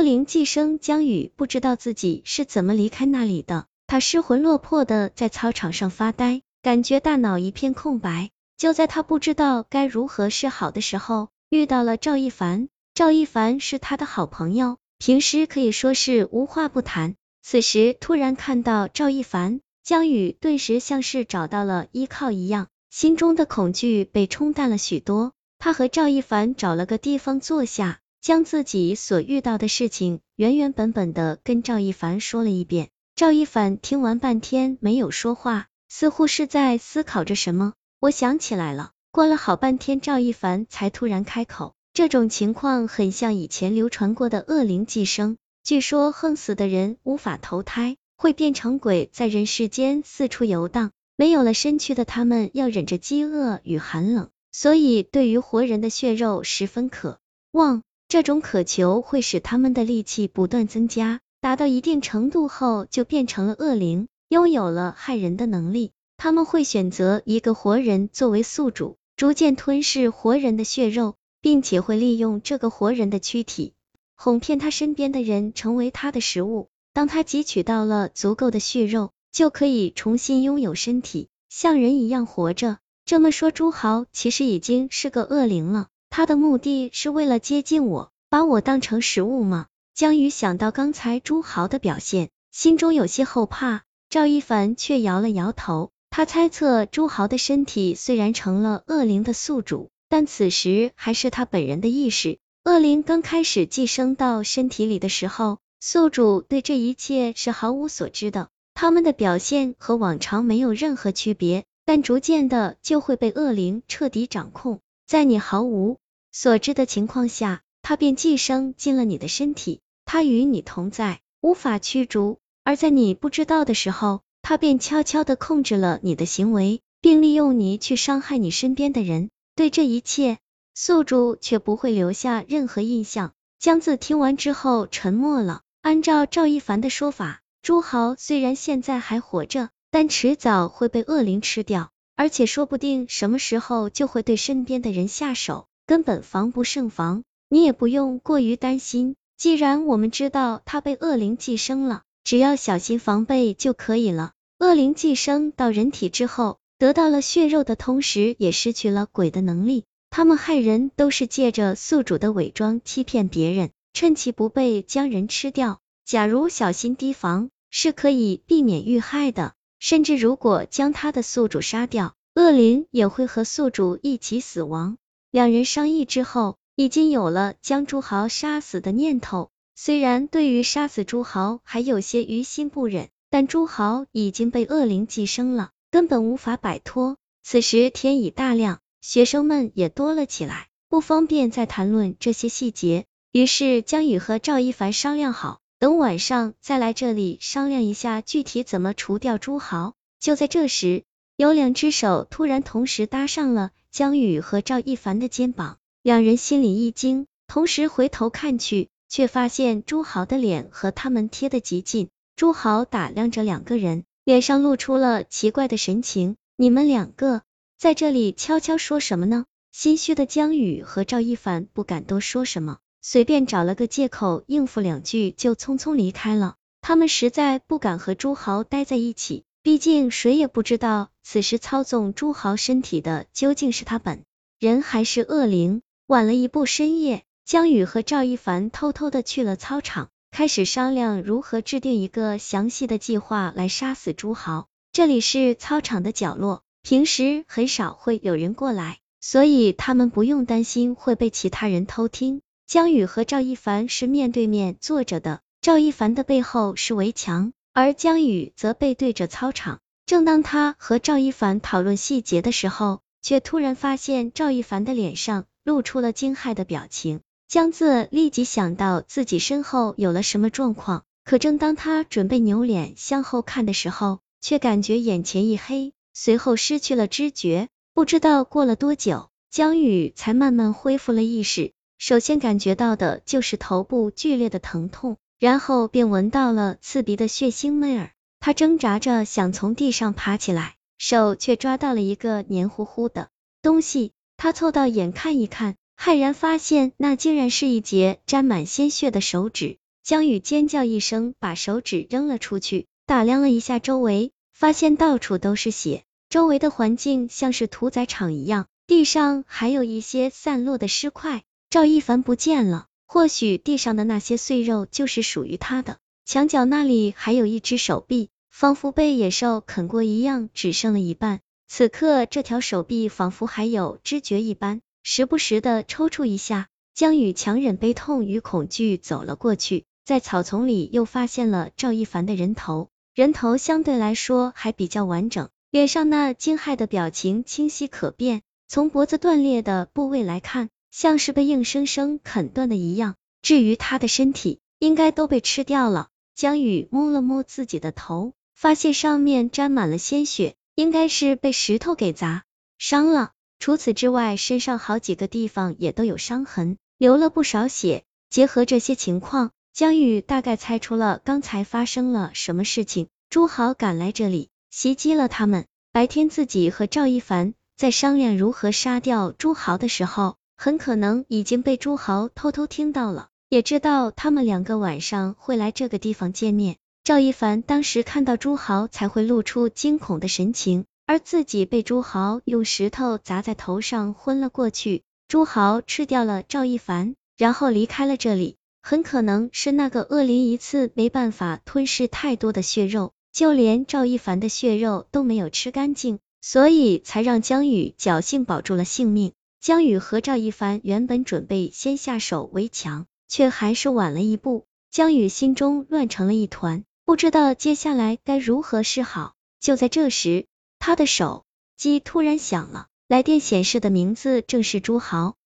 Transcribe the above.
恶灵寄生江宇不知道自己是怎么离开那里的，他失魂落魄的在操场上发呆，感觉大脑一片空白。就在他不知道该如何是好的时候，遇到了赵一凡。赵一凡是他的好朋友，平时可以说是无话不谈。此时突然看到赵一凡，江宇顿时像是找到了依靠一样，心中的恐惧被冲淡了许多。他和赵一凡找了个地方坐下。将自己所遇到的事情原原本本的跟赵一凡说了一遍。赵一凡听完半天没有说话，似乎是在思考着什么。我想起来了，过了好半天，赵一凡才突然开口。这种情况很像以前流传过的恶灵寄生，据说横死的人无法投胎，会变成鬼，在人世间四处游荡。没有了身躯的他们，要忍着饥饿与寒冷，所以对于活人的血肉十分渴望。这种渴求会使他们的力气不断增加，达到一定程度后就变成了恶灵，拥有了害人的能力。他们会选择一个活人作为宿主，逐渐吞噬活人的血肉，并且会利用这个活人的躯体，哄骗他身边的人成为他的食物。当他汲取到了足够的血肉，就可以重新拥有身体，像人一样活着。这么说，朱豪其实已经是个恶灵了。他的目的是为了接近我，把我当成食物吗？江宇想到刚才朱豪的表现，心中有些后怕。赵一凡却摇了摇头，他猜测朱豪的身体虽然成了恶灵的宿主，但此时还是他本人的意识。恶灵刚开始寄生到身体里的时候，宿主对这一切是毫无所知的，他们的表现和往常没有任何区别，但逐渐的就会被恶灵彻底掌控。在你毫无所知的情况下，他便寄生进了你的身体，他与你同在，无法驱逐；而在你不知道的时候，他便悄悄的控制了你的行为，并利用你去伤害你身边的人。对这一切，宿主却不会留下任何印象。江子听完之后沉默了。按照赵一凡的说法，朱豪虽然现在还活着，但迟早会被恶灵吃掉。而且说不定什么时候就会对身边的人下手，根本防不胜防。你也不用过于担心，既然我们知道他被恶灵寄生了，只要小心防备就可以了。恶灵寄生到人体之后，得到了血肉的同时，也失去了鬼的能力。他们害人都是借着宿主的伪装欺骗别人，趁其不备将人吃掉。假如小心提防，是可以避免遇害的。甚至如果将他的宿主杀掉，恶灵也会和宿主一起死亡。两人商议之后，已经有了将朱豪杀死的念头。虽然对于杀死朱豪还有些于心不忍，但朱豪已经被恶灵寄生了，根本无法摆脱。此时天已大亮，学生们也多了起来，不方便再谈论这些细节。于是江宇和赵一凡商量好。等晚上再来这里商量一下具体怎么除掉朱豪。就在这时，有两只手突然同时搭上了江宇和赵一凡的肩膀，两人心里一惊，同时回头看去，却发现朱豪的脸和他们贴得极近。朱豪打量着两个人，脸上露出了奇怪的神情。你们两个在这里悄悄说什么呢？心虚的江宇和赵一凡不敢多说什么。随便找了个借口应付两句，就匆匆离开了。他们实在不敢和朱豪待在一起，毕竟谁也不知道此时操纵朱豪身体的究竟是他本人还是恶灵。晚了一步，深夜，江宇和赵一凡偷偷的去了操场，开始商量如何制定一个详细的计划来杀死朱豪。这里是操场的角落，平时很少会有人过来，所以他们不用担心会被其他人偷听。江宇和赵一凡是面对面坐着的，赵一凡的背后是围墙，而江宇则背对着操场。正当他和赵一凡讨论细节的时候，却突然发现赵一凡的脸上露出了惊骇的表情。江自立即想到自己身后有了什么状况，可正当他准备扭脸向后看的时候，却感觉眼前一黑，随后失去了知觉。不知道过了多久，江宇才慢慢恢复了意识。首先感觉到的就是头部剧烈的疼痛，然后便闻到了刺鼻的血腥味儿。他挣扎着想从地上爬起来，手却抓到了一个黏糊糊的东西。他凑到眼看一看，骇然发现那竟然是一截沾满鲜血的手指。江宇尖叫一声，把手指扔了出去，打量了一下周围，发现到处都是血，周围的环境像是屠宰场一样，地上还有一些散落的尸块。赵一凡不见了，或许地上的那些碎肉就是属于他的。墙角那里还有一只手臂，仿佛被野兽啃过一样，只剩了一半。此刻这条手臂仿佛还有知觉一般，时不时的抽搐一下。江宇强忍悲痛与恐惧走了过去。在草丛里又发现了赵一凡的人头，人头相对来说还比较完整，脸上那惊骇的表情清晰可辨。从脖子断裂的部位来看，像是被硬生生啃断的一样。至于他的身体，应该都被吃掉了。江宇摸了摸自己的头，发现上面沾满了鲜血，应该是被石头给砸伤了。除此之外，身上好几个地方也都有伤痕，流了不少血。结合这些情况。江宇大概猜出了刚才发生了什么事情，朱豪赶来这里袭击了他们。白天自己和赵一凡在商量如何杀掉朱豪的时候，很可能已经被朱豪偷偷听到了，也知道他们两个晚上会来这个地方见面。赵一凡当时看到朱豪才会露出惊恐的神情，而自己被朱豪用石头砸在头上昏了过去。朱豪吃掉了赵一凡，然后离开了这里。很可能是那个恶灵一次没办法吞噬太多的血肉，就连赵一凡的血肉都没有吃干净，所以才让江宇侥幸保住了性命。江宇和赵一凡原本准备先下手为强，却还是晚了一步。江宇心中乱成了一团，不知道接下来该如何是好。就在这时，他的手机突然响了，来电显示的名字正是朱豪。